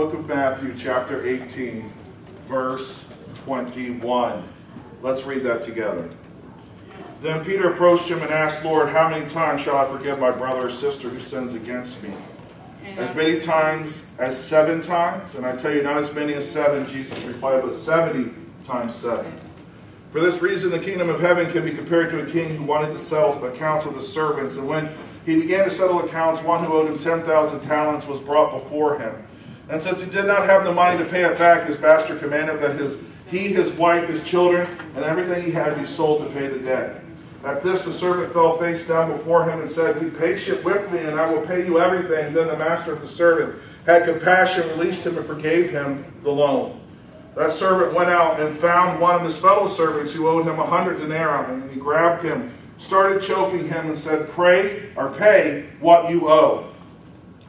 Book of Matthew, chapter 18, verse 21. Let's read that together. Then Peter approached him and asked, Lord, how many times shall I forgive my brother or sister who sins against me? As many times as seven times? And I tell you, not as many as seven, Jesus replied, but 70 times seven. For this reason, the kingdom of heaven can be compared to a king who wanted to settle accounts with his servants. And when he began to settle accounts, one who owed him 10,000 talents was brought before him. And since he did not have the money to pay it back, his master commanded that his he, his wife, his children, and everything he had be sold to pay the debt. At this, the servant fell face down before him and said, Be patient with me, and I will pay you everything. Then the master of the servant had compassion, released him, and forgave him the loan. That servant went out and found one of his fellow servants who owed him a hundred denarii, and he grabbed him, started choking him, and said, Pray or pay what you owe.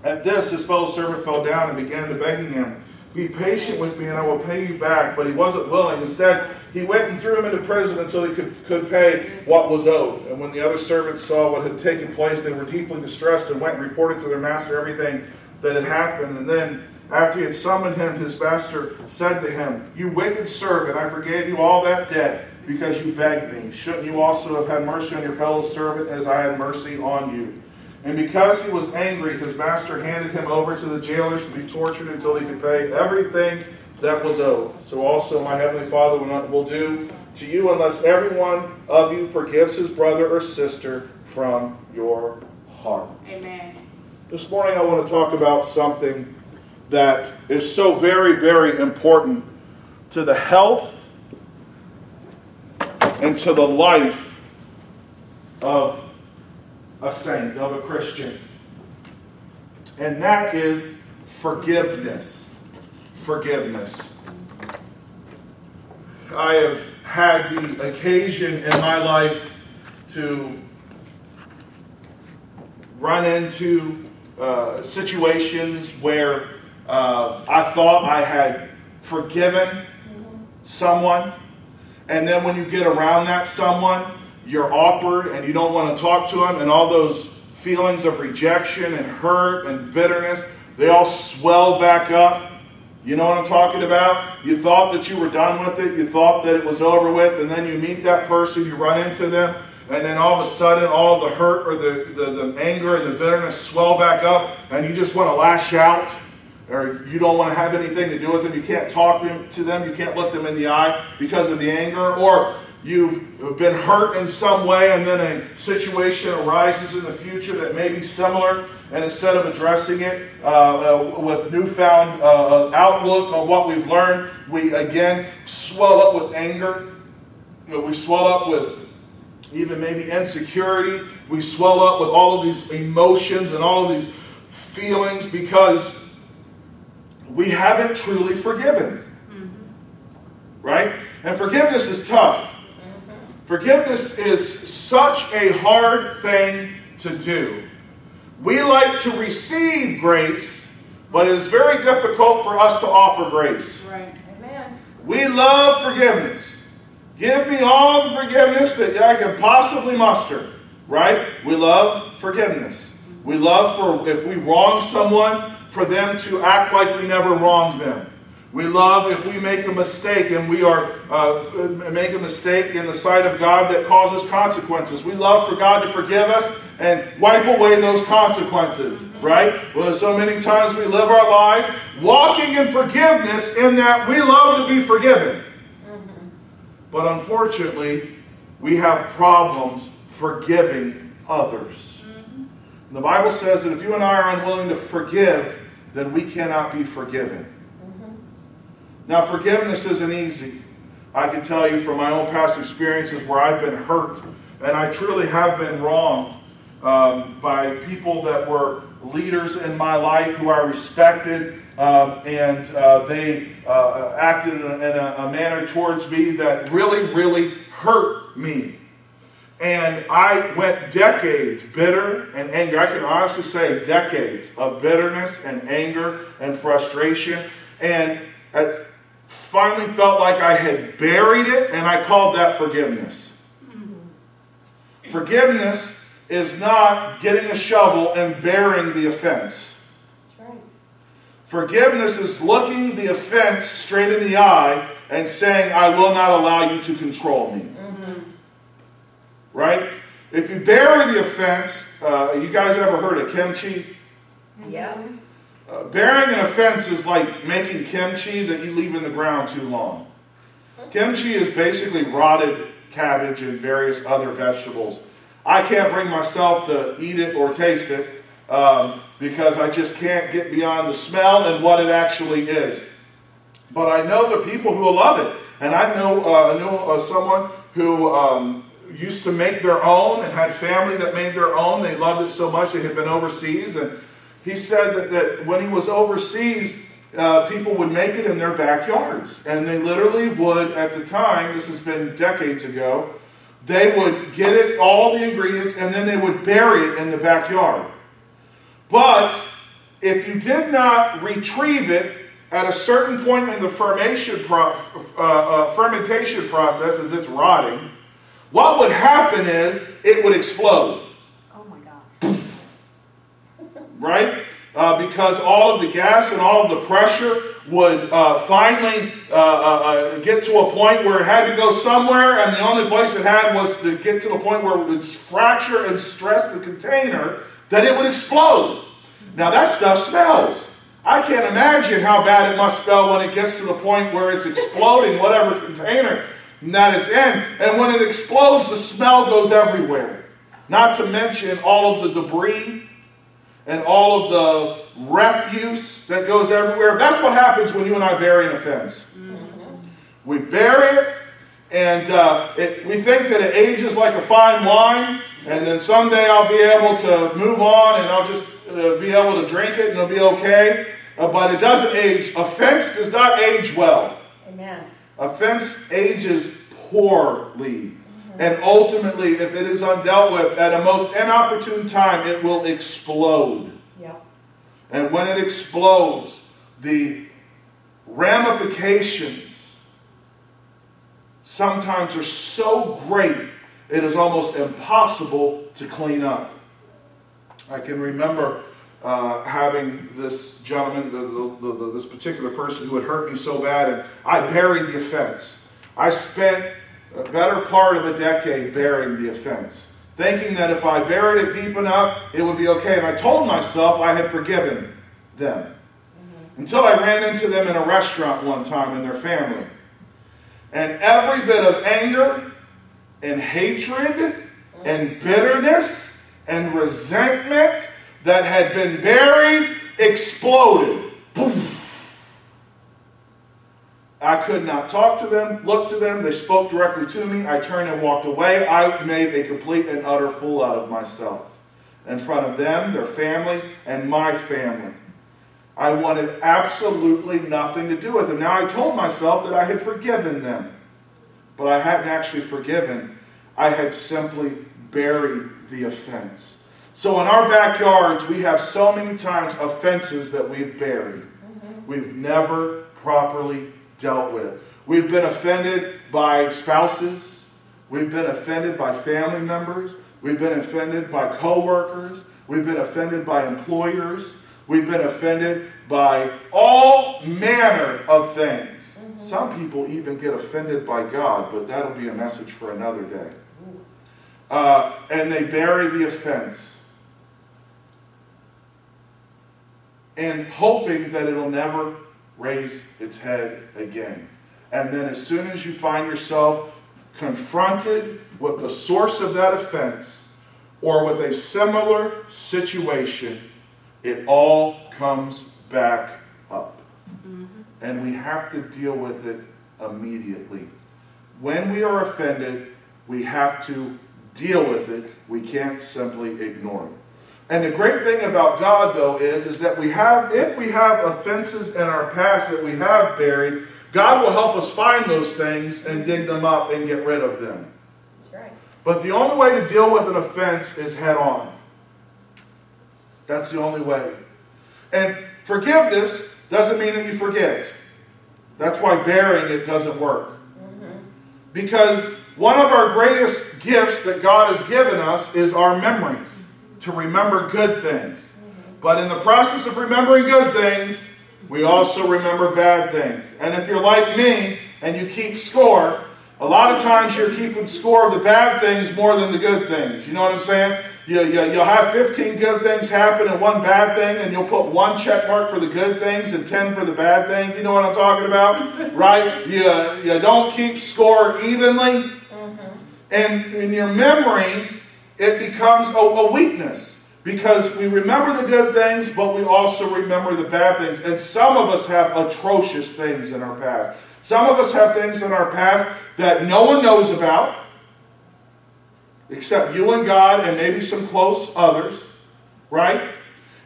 At this, his fellow servant fell down and began to begging him. Be patient with me and I will pay you back. But he wasn't willing. Instead, he went and threw him into prison until he could, could pay what was owed. And when the other servants saw what had taken place, they were deeply distressed and went and reported to their master everything that had happened. And then, after he had summoned him, his master said to him, You wicked servant, I forgave you all that debt because you begged me. Shouldn't you also have had mercy on your fellow servant as I had mercy on you? And because he was angry, his master handed him over to the jailers to be tortured until he could pay everything that was owed. So also my heavenly Father will do to you unless every one of you forgives his brother or sister from your heart. Amen. This morning I want to talk about something that is so very, very important to the health and to the life of a saint, of a Christian. And that is forgiveness. Forgiveness. I have had the occasion in my life to run into uh, situations where uh, I thought I had forgiven someone, and then when you get around that someone, you're awkward and you don't want to talk to them, and all those feelings of rejection and hurt and bitterness, they all swell back up. You know what I'm talking about? You thought that you were done with it, you thought that it was over with, and then you meet that person, you run into them, and then all of a sudden all the hurt or the, the, the anger and the bitterness swell back up, and you just want to lash out or you don't want to have anything to do with them, you can't talk to them, you can't look them in the eye because of the anger, or you've been hurt in some way and then a situation arises in the future that may be similar and instead of addressing it uh, uh, with newfound uh, uh outlook on what we've learned we again swell up with anger. We swell up with even maybe insecurity. We swell up with all of these emotions and all of these feelings because we haven't truly forgiven. Mm-hmm. right? And forgiveness is tough Forgiveness is such a hard thing to do. We like to receive grace, but it is very difficult for us to offer grace. Right. Amen. We love forgiveness. Give me all the forgiveness that I can possibly muster. Right? We love forgiveness. We love for if we wrong someone, for them to act like we never wronged them. We love if we make a mistake and we are uh, make a mistake in the sight of God that causes consequences. We love for God to forgive us and wipe away those consequences, right? Well, so many times we live our lives walking in forgiveness in that we love to be forgiven. But unfortunately, we have problems forgiving others. The Bible says that if you and I are unwilling to forgive, then we cannot be forgiven. Now, forgiveness isn't easy. I can tell you from my own past experiences where I've been hurt, and I truly have been wronged um, by people that were leaders in my life who I respected, um, and uh, they uh, acted in, a, in a, a manner towards me that really, really hurt me. And I went decades bitter and anger. I can honestly say decades of bitterness and anger and frustration. And I finally felt like I had buried it, and I called that forgiveness. Mm-hmm. Forgiveness is not getting a shovel and burying the offense. Forgiveness is looking the offense straight in the eye and saying, I will not allow you to control me. Mm-hmm. Right? If you bury the offense, uh, you guys ever heard of kimchi? Yeah. Uh, burying an offense is like making kimchi that you leave in the ground too long. Kimchi is basically rotted cabbage and various other vegetables. I can't bring myself to eat it or taste it um, because I just can't get beyond the smell and what it actually is. But I know the people who love it. And I know, uh, I know uh, someone who um, used to make their own and had family that made their own. They loved it so much they had been overseas. And he said that, that when he was overseas, uh, people would make it in their backyards. And they literally would, at the time, this has been decades ago, they would get it, all the ingredients, and then they would bury it in the backyard. But if you did not retrieve it at a certain point in the pro, uh, uh, fermentation process as it's rotting, what would happen is it would explode. Right? Uh, because all of the gas and all of the pressure would uh, finally uh, uh, uh, get to a point where it had to go somewhere, and the only place it had was to get to the point where it would fracture and stress the container that it would explode. Now that stuff smells. I can't imagine how bad it must smell when it gets to the point where it's exploding whatever container that it's in. And when it explodes, the smell goes everywhere. Not to mention all of the debris and all of the refuse that goes everywhere. That's what happens when you and I bury an offense. Mm-hmm. We bury it, and uh, it, we think that it ages like a fine wine, and then someday I'll be able to move on and I'll just uh, be able to drink it and it'll be okay. Uh, but it doesn't age. Offense does not age well. Amen. Offense ages poorly. And ultimately, if it is undealt with at a most inopportune time, it will explode. Yep. And when it explodes, the ramifications sometimes are so great it is almost impossible to clean up. I can remember uh, having this gentleman, the, the, the, this particular person who had hurt me so bad, and I buried the offense. I spent a better part of a decade burying the offense, thinking that if I buried it deep enough, it would be okay. And I told myself I had forgiven them. Mm-hmm. Until I ran into them in a restaurant one time and their family. And every bit of anger and hatred and bitterness and resentment that had been buried exploded. Poof. I could not talk to them, look to them. They spoke directly to me. I turned and walked away. I made a complete and utter fool out of myself in front of them, their family, and my family. I wanted absolutely nothing to do with them. Now, I told myself that I had forgiven them, but I hadn't actually forgiven. I had simply buried the offense. So, in our backyards, we have so many times offenses that we've buried. We've never properly dealt with. We've been offended by spouses. We've been offended by family members. We've been offended by coworkers. We've been offended by employers. We've been offended by all manner of things. Mm-hmm. Some people even get offended by God, but that'll be a message for another day. Uh, and they bury the offense. And hoping that it'll never raise its head again. And then, as soon as you find yourself confronted with the source of that offense or with a similar situation, it all comes back up. Mm-hmm. And we have to deal with it immediately. When we are offended, we have to deal with it. We can't simply ignore it. And the great thing about God, though, is, is that we have, if we have offenses in our past that we have buried, God will help us find those things and dig them up and get rid of them. That's right. But the only way to deal with an offense is head on. That's the only way. And forgiveness doesn't mean that you forget. That's why bearing it doesn't work. Mm-hmm. Because one of our greatest gifts that God has given us is our memories, to remember good things. But in the process of remembering good things, we also remember bad things. And if you're like me and you keep score, a lot of times you're keeping score of the bad things more than the good things. You know what I'm saying? You, you, you'll have 15 good things happen and one bad thing, and you'll put one check mark for the good things and 10 for the bad things. You know what I'm talking about? right? You, you don't keep score evenly. Mm-hmm. And in your memory, it becomes a, a weakness because we remember the good things, but we also remember the bad things. And some of us have atrocious things in our past. Some of us have things in our past that no one knows about except you and God and maybe some close others, right?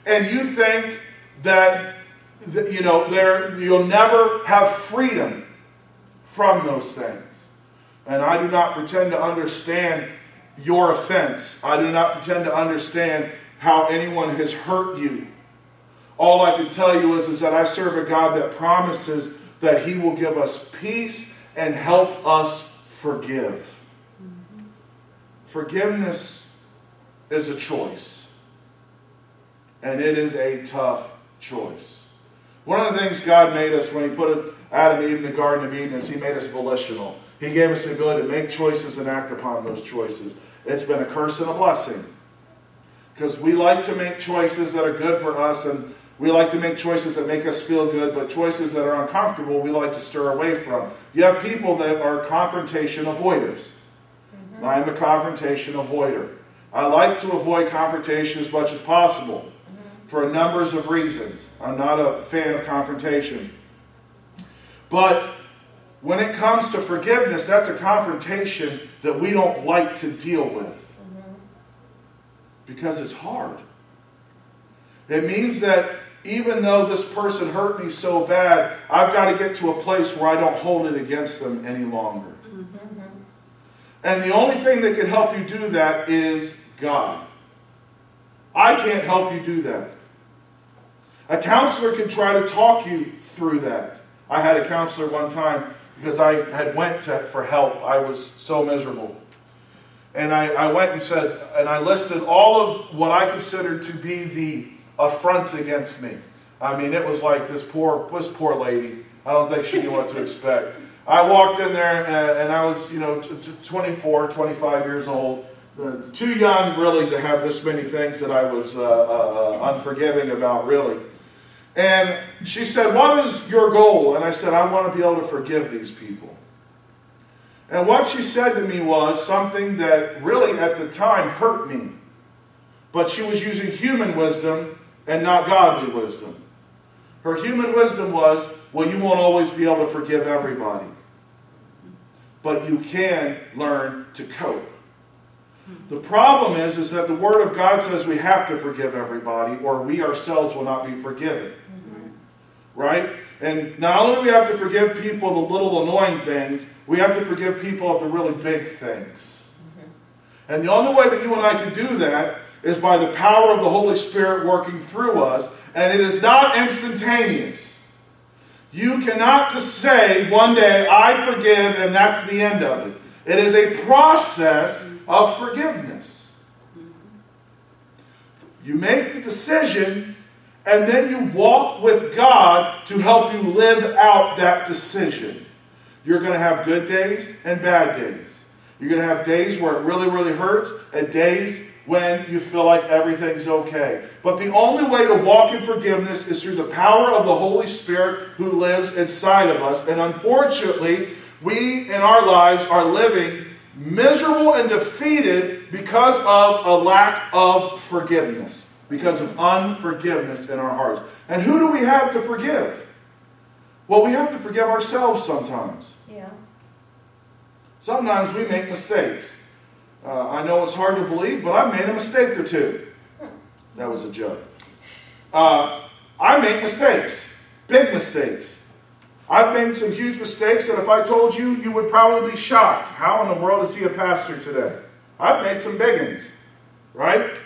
And you think that, you know there you'll never have freedom from those things. And I do not pretend to understand your offense. I do not pretend to understand how anyone has hurt you. All I can tell you is, is that I serve a God that promises that He will give us peace and help us forgive. Forgiveness is a choice, and it is a tough choice. One of the things God made us when He put Adam and Eve in the Garden of Eden is He made us volitional. He gave us the ability to make choices and act upon those choices. It's been a curse and a blessing. Because we like to make choices that are good for us, and we like to make choices that make us feel good, but choices that are uncomfortable, we like to stir away from. You have people that are confrontation avoiders. Mm-hmm. I am a confrontation avoider. I like to avoid confrontation as much as possible mm-hmm. for numbers of reasons. I'm not a fan of confrontation. But when it comes to forgiveness, that's a confrontation that we don't like to deal with because it's hard. It means that even though this person hurt me so bad, I've got to get to a place where I don't hold it against them any longer. And the only thing that can help you do that is God. I can't help you do that. A counselor can try to talk you through that. I had a counselor one time because I had went to, for help. I was so miserable. And I, I went and said, and I listed all of what I considered to be the affronts against me. I mean, it was like this poor, this poor lady. I don't think she knew what to expect. I walked in there and, and I was, you know, t- t- 24, 25 years old, uh, too young really to have this many things that I was uh, uh, uh unforgiving about, really. And she said, What is your goal? And I said, I want to be able to forgive these people. And what she said to me was something that really at the time hurt me. But she was using human wisdom and not godly wisdom. Her human wisdom was, well, you won't always be able to forgive everybody. But you can learn to cope. The problem is, is that the Word of God says we have to forgive everybody, or we ourselves will not be forgiven right? And not only do we have to forgive people the little annoying things, we have to forgive people of the really big things. Mm-hmm. And the only way that you and I can do that is by the power of the Holy Spirit working through us, and it is not instantaneous. You cannot just say one day, I forgive, and that's the end of it. It is a process of forgiveness. You make the decision and then you walk with God to help you live out that decision. You're going to have good days and bad days. You're going to have days where it really, really hurts, and days when you feel like everything's okay. But the only way to walk in forgiveness is through the power of the Holy Spirit who lives inside of us. And unfortunately, we in our lives are living miserable and defeated because of a lack of forgiveness because of unforgiveness in our hearts. And who do we have to forgive? Well, we have to forgive ourselves sometimes. Yeah. Sometimes we make mistakes. Uh, I know it's hard to believe, but I've made a mistake or two. That was a joke. Uh, I make mistakes, big mistakes. I've made some huge mistakes that if I told you, you would probably be shocked. How in the world is he a pastor today? I've made some big ones, right?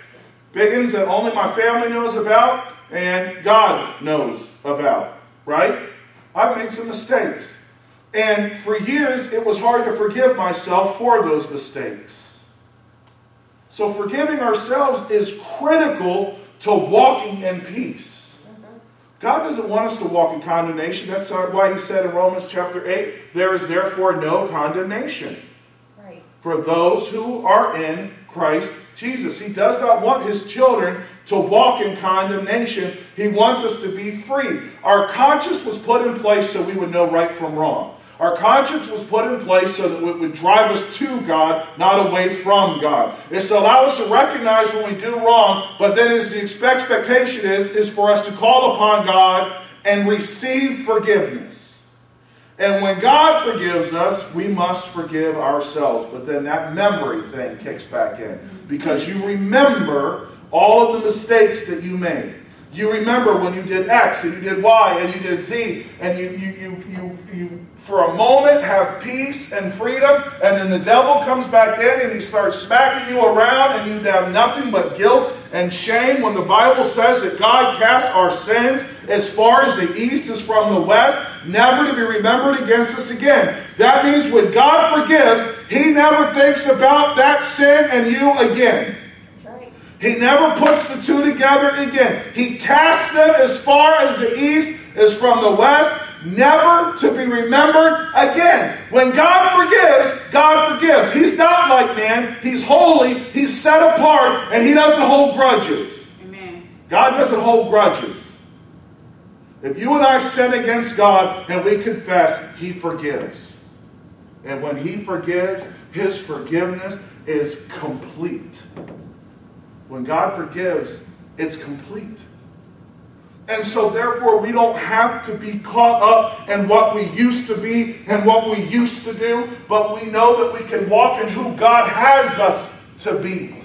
Big ones that only my family knows about and God knows about, right? I've made some mistakes. And for years, it was hard to forgive myself for those mistakes. So, forgiving ourselves is critical to walking in peace. God doesn't want us to walk in condemnation. That's why He said in Romans chapter 8, there is therefore no condemnation Right. for those who are in Christ Jesus. He does not want his children to walk in condemnation. He wants us to be free. Our conscience was put in place so we would know right from wrong. Our conscience was put in place so that it would drive us to God, not away from God. It's to allow us to recognize when we do wrong, but then as the expectation is, is for us to call upon God and receive forgiveness. And when God forgives us, we must forgive ourselves. But then that memory thing kicks back in because you remember all of the mistakes that you made. You remember when you did X and you did Y and you did Z, and you, you, you, you, you for a moment have peace and freedom, and then the devil comes back in and he starts smacking you around, and you have nothing but guilt and shame when the Bible says that God casts our sins as far as the east is from the west, never to be remembered against us again. That means when God forgives, he never thinks about that sin and you again. Right. He never puts the two together again. He casts them as far as the east is from the west, never to be remembered again. When God forgives, God forgives. He's not like man, He's holy, He's set apart, and He doesn't hold grudges. Amen. God doesn't hold grudges. If you and I sin against God and we confess, He forgives. And when He forgives, His forgiveness is complete. When God forgives, it's complete. And so, therefore, we don't have to be caught up in what we used to be and what we used to do, but we know that we can walk in who God has us to be.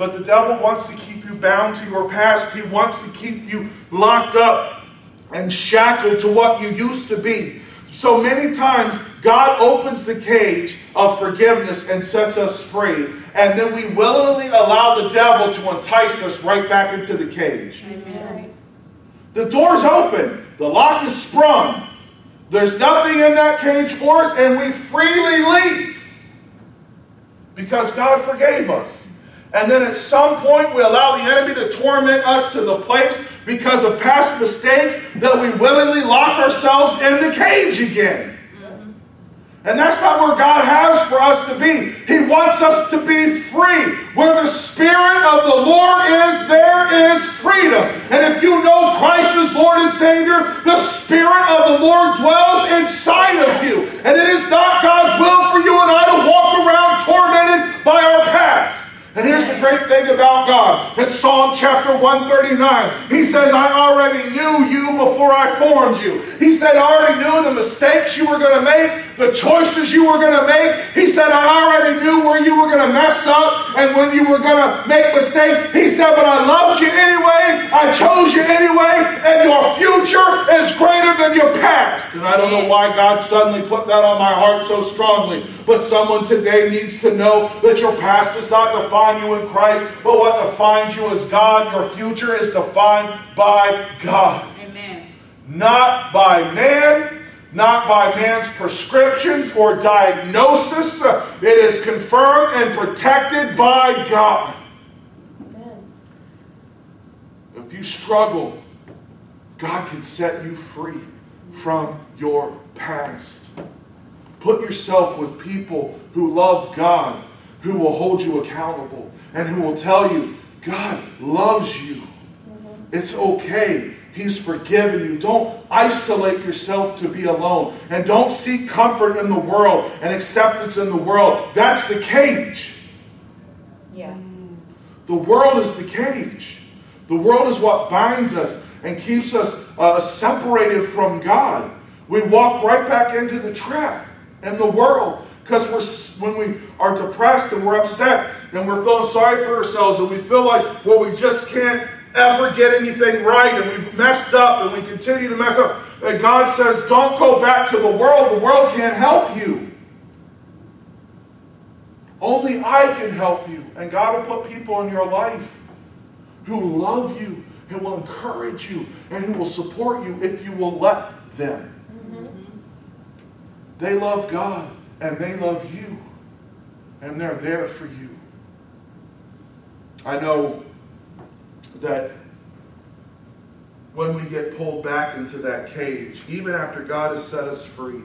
But the devil wants to keep you bound to your past. He wants to keep you locked up and shackled to what you used to be. So many times, God opens the cage of forgiveness and sets us free. And then we willingly allow the devil to entice us right back into the cage. Amen. The door's open, the lock is sprung. There's nothing in that cage for us, and we freely leave because God forgave us. And then at some point, we allow the enemy to torment us to the place because of past mistakes that we willingly lock ourselves in the cage again. And that's not where God has for us to be. He wants us to be free. Where the Spirit of the Lord is, there is freedom. And if you know Christ as Lord and Savior, the Spirit of the Lord dwells inside of you. And it is not God's will for you and I to walk around tormented by our past. And here's the great thing about God. It's Psalm chapter 139. He says, I already knew you before I formed you. He said, I already knew the mistakes you were going to make, the choices you were going to make. He said, I already knew where you were going to mess up and when you were going to make mistakes. He said, but I loved you anyway. I chose you anyway. And your future is greater than your past. And I don't know why God suddenly put that on my heart so strongly. But someone today needs to know that your past is not define you in Christ, but what defines you is God. Your future is defined by God, Amen. not by man, not by man's prescriptions or diagnosis. It is confirmed and protected by God. If you struggle, God can set you free from your past. Put yourself with people who love God, who will hold you accountable, and who will tell you, God loves you. It's okay. He's forgiven you. Don't isolate yourself to be alone. And don't seek comfort in the world and acceptance in the world. That's the cage. Yeah. The world is the cage. The world is what binds us and keeps us uh, separated from God. We walk right back into the trap and the world. Because we're when we are depressed and we're upset and we're feeling sorry for ourselves and we feel like well we just can't ever get anything right and we've messed up and we continue to mess up. And God says, don't go back to the world. The world can't help you. Only I can help you. And God will put people in your life who love you and will encourage you and who will support you if you will let them. Mm-hmm. They love God and they love you. And they're there for you. I know that when we get pulled back into that cage, even after God has set us free,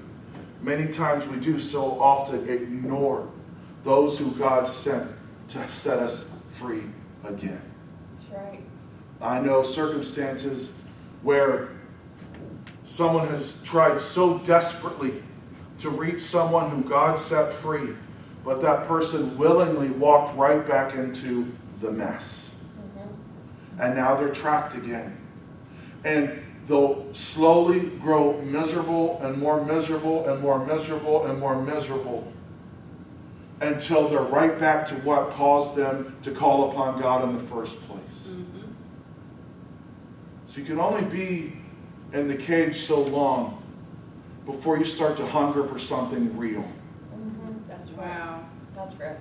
many times we do so often ignore those who God sent to set us free again. That's right. I know circumstances where someone has tried so desperately to reach someone who God set free, but that person willingly walked right back into the mess. Mm-hmm. And now they're trapped again. And they'll slowly grow miserable and more miserable and more miserable and more miserable until they're right back to what caused them to call upon God in the first place. Mm-hmm. So you can only be in the cage so long before you start to hunger for something real. Mm-hmm. That's right. Wow. That's right.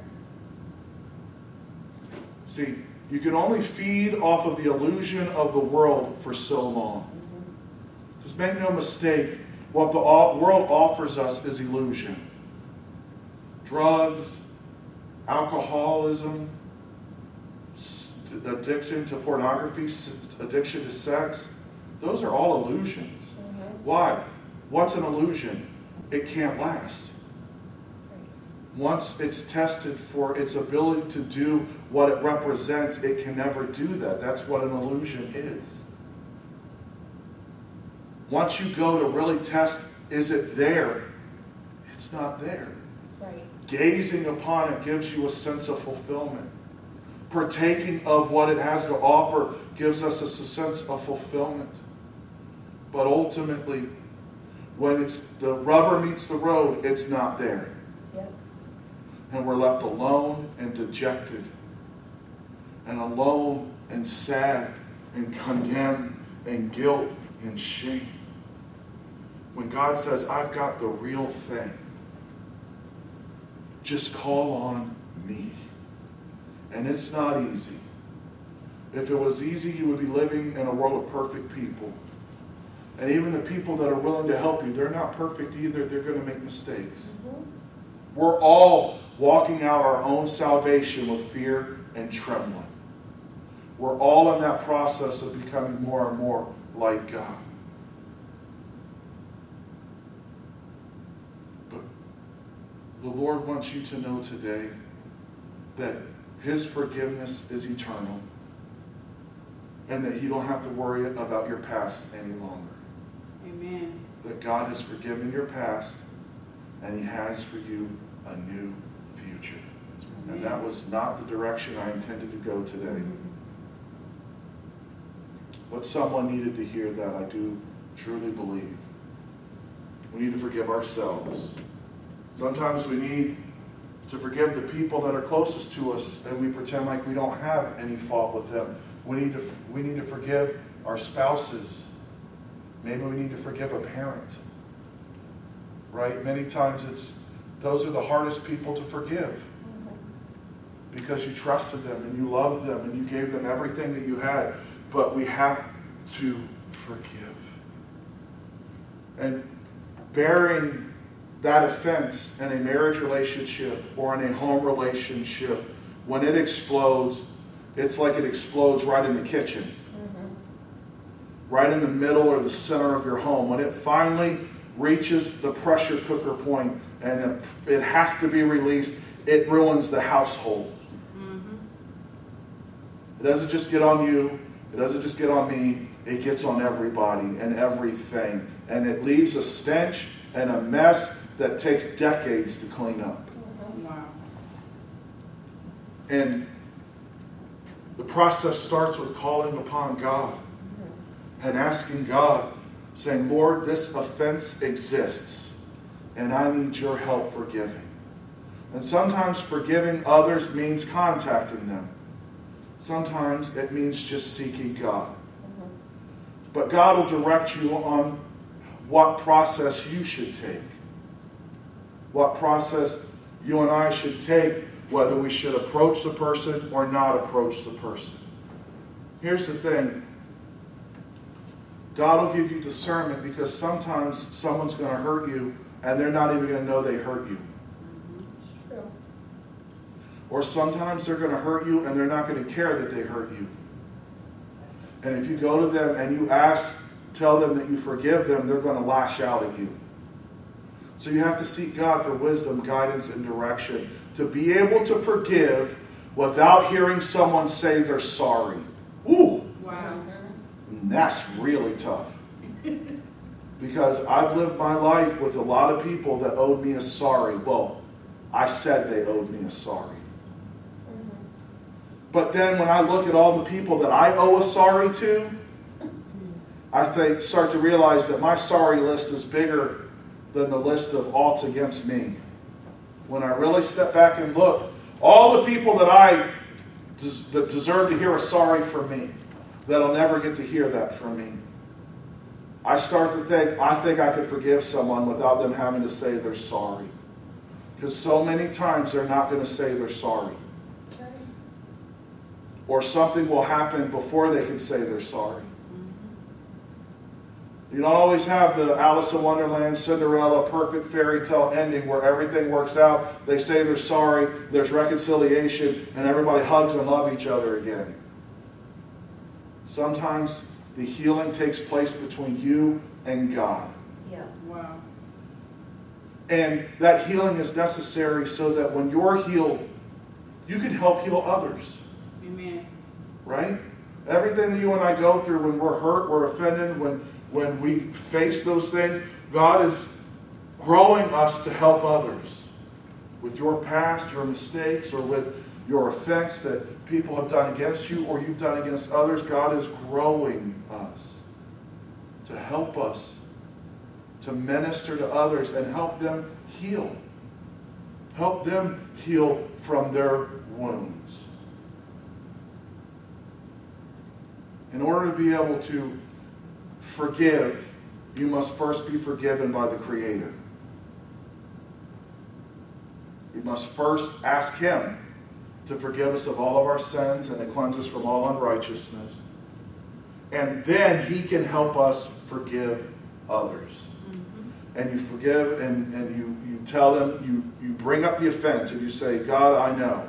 See, you can only feed off of the illusion of the world for so long. Just make no mistake, what the world offers us is illusion. Drugs, alcoholism, addiction to pornography, addiction to sex, those are all illusions. Mm-hmm. Why? What's an illusion? It can't last. Once it's tested for its ability to do what it represents, it can never do that. That's what an illusion is. Once you go to really test, is it there? It's not there. Right. Gazing upon it gives you a sense of fulfillment. Partaking of what it has to offer gives us a sense of fulfillment. But ultimately, when it's the rubber meets the road, it's not there. Yep. And we're left alone and dejected, and alone and sad and condemned and guilt and shame. When God says, I've got the real thing, just call on me. And it's not easy. If it was easy, you would be living in a world of perfect people. And even the people that are willing to help you, they're not perfect either. They're going to make mistakes. Mm-hmm. We're all walking out our own salvation with fear and trembling. We're all in that process of becoming more and more like God. But the Lord wants you to know today that His forgiveness is eternal and that you don't have to worry about your past any longer. That God has forgiven your past and He has for you a new future. Amen. And that was not the direction I intended to go today. What someone needed to hear that I do truly believe. We need to forgive ourselves. Sometimes we need to forgive the people that are closest to us and we pretend like we don't have any fault with them. We need to, we need to forgive our spouses Maybe we need to forgive a parent. Right? Many times it's those are the hardest people to forgive. Because you trusted them and you loved them and you gave them everything that you had. But we have to forgive. And bearing that offense in a marriage relationship or in a home relationship, when it explodes, it's like it explodes right in the kitchen right in the middle or the center of your home, when it finally reaches the pressure cooker point and it has to be released, it ruins the household. Mm-hmm. It doesn't just get on you, it doesn't just get on me, it gets on everybody and everything. And it leaves a stench and a mess that takes decades to clean up. Wow. And the process starts with calling upon God and asking God, saying, Lord, this offense exists, and I need your help forgiving. And sometimes forgiving others means contacting them. Sometimes it means just seeking God. But God will direct you on what process you should take. What process you and I should take, whether we should approach the person or not approach the person. Here's the thing God will give you discernment because sometimes someone's going to hurt you and they're not even going to know they hurt you. Or sometimes they're going to hurt you and they're not going to care that they hurt you. And if you go to them and you ask, tell them that you forgive them, they're going to lash out at you. So you have to seek God for wisdom, guidance, and direction to be able to forgive without hearing someone say they're sorry. Ooh. Wow. That's really tough. because I've lived my life with a lot of people that owed me a sorry. Well, I said they owed me a sorry. Mm-hmm. But then when I look at all the people that I owe a sorry to, I think start to realize that my sorry list is bigger than the list of oughts against me. When I really step back and look, all the people that I des- that deserve to hear a sorry for me, that'll never get to hear that from me. I start to think, I think I could forgive someone without them having to say they're sorry. Because so many times they're not going to say they're sorry or something will happen before they can say they're sorry. You don't always have the Alice in Wonderland, Cinderella, perfect fairy tale ending where everything works out. They say they're sorry, there's reconciliation, and everybody hugs and love each other again. Sometimes the healing takes place between you and God. Yeah. Wow. And that healing is necessary so that when you're healed, you can help heal others. Amen. Right? Everything that you and I go through when we're hurt, we're offended, when, when we face those things, God is growing us to help others with your past, your mistakes, or with your offense that people have done against you or you've done against others. God is growing us to help us, to minister to others and help them heal. Help them heal from their wounds. In order to be able to forgive, you must first be forgiven by the Creator. You must first ask Him to forgive us of all of our sins and to cleanse us from all unrighteousness. And then He can help us forgive others. Mm-hmm. And you forgive and, and you, you tell them, you, you bring up the offense and you say, God, I know.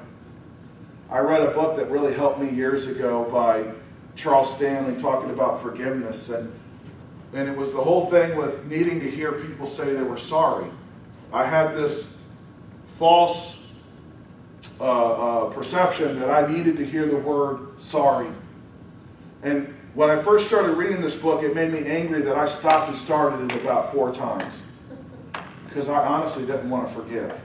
I read a book that really helped me years ago by Charles Stanley talking about forgiveness. And, and it was the whole thing with needing to hear people say they were sorry. I had this false uh, uh, perception that I needed to hear the word sorry. And when I first started reading this book, it made me angry that I stopped and started it about four times. Because I honestly didn't want to forgive.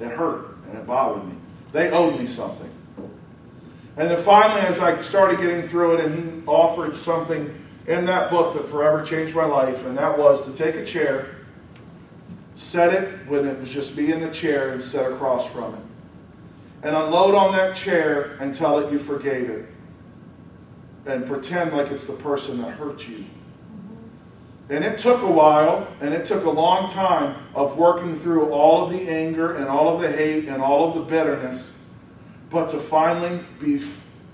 It hurt and it bothered me. They owed me something. And then finally, as I started getting through it, and he offered something in that book that forever changed my life, and that was to take a chair, set it when it was just me in the chair, and sit across from it. And unload on that chair and tell it you forgave it. And pretend like it's the person that hurt you. And it took a while, and it took a long time of working through all of the anger and all of the hate and all of the bitterness but to finally be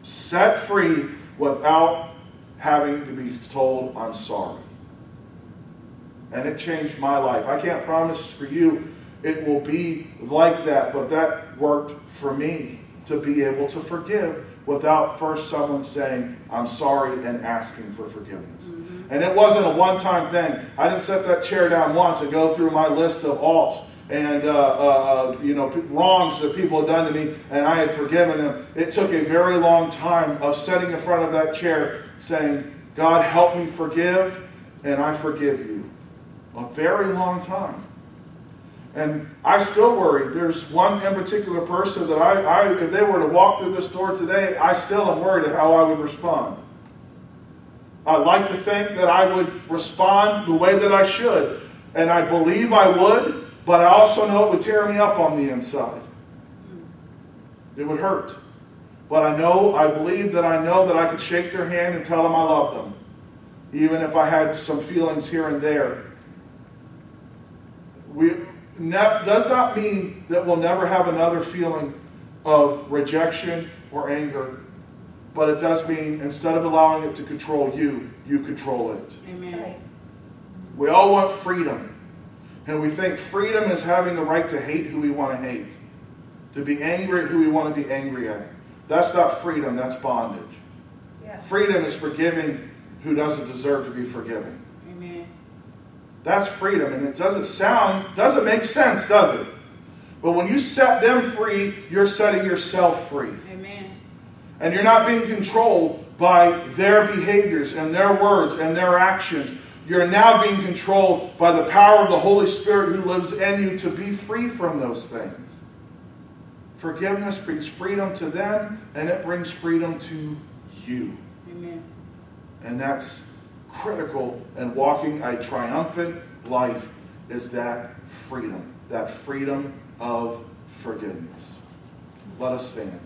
set free without having to be told, I'm sorry. And it changed my life. I can't promise for you it will be like that, but that worked for me to be able to forgive without first someone saying, I'm sorry, and asking for forgiveness. Mm-hmm. And it wasn't a one time thing. I didn't set that chair down once and go through my list of alts and uh, uh, uh you know wrongs that people had done to me, and I had forgiven them. It took a very long time of sitting in front of that chair, saying, "God, help me forgive, and I forgive you." A very long time. And I still worry. There's one in particular person that I, I, if they were to walk through this door today, I still am worried at how I would respond. I'd like to think that I would respond the way that I should. And I believe I would, But I also know it would tear me up on the inside. It would hurt. But I know, I believe that I know that I could shake their hand and tell them I love them. Even if I had some feelings here and there. We, does not mean that we'll never have another feeling of rejection or anger. But it does mean instead of allowing it to control you, you control it. Amen. We all want freedom. And we think freedom is having the right to hate who we want to hate, to be angry at who we want to be angry at. That's not freedom, that's bondage. Yeah. Freedom is forgiving who doesn't deserve to be forgiven. That's freedom. And it doesn't sound, doesn't make sense, does it? But when you set them free, you're setting yourself free. Amen. And you're not being controlled by their behaviors and their words and their actions. You're now being controlled by the power of the Holy Spirit who lives in you to be free from those things. Forgiveness brings freedom to them and it brings freedom to you. Amen. And that's critical in walking a triumphant life is that freedom, that freedom of forgiveness. Let us stand.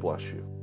bless you.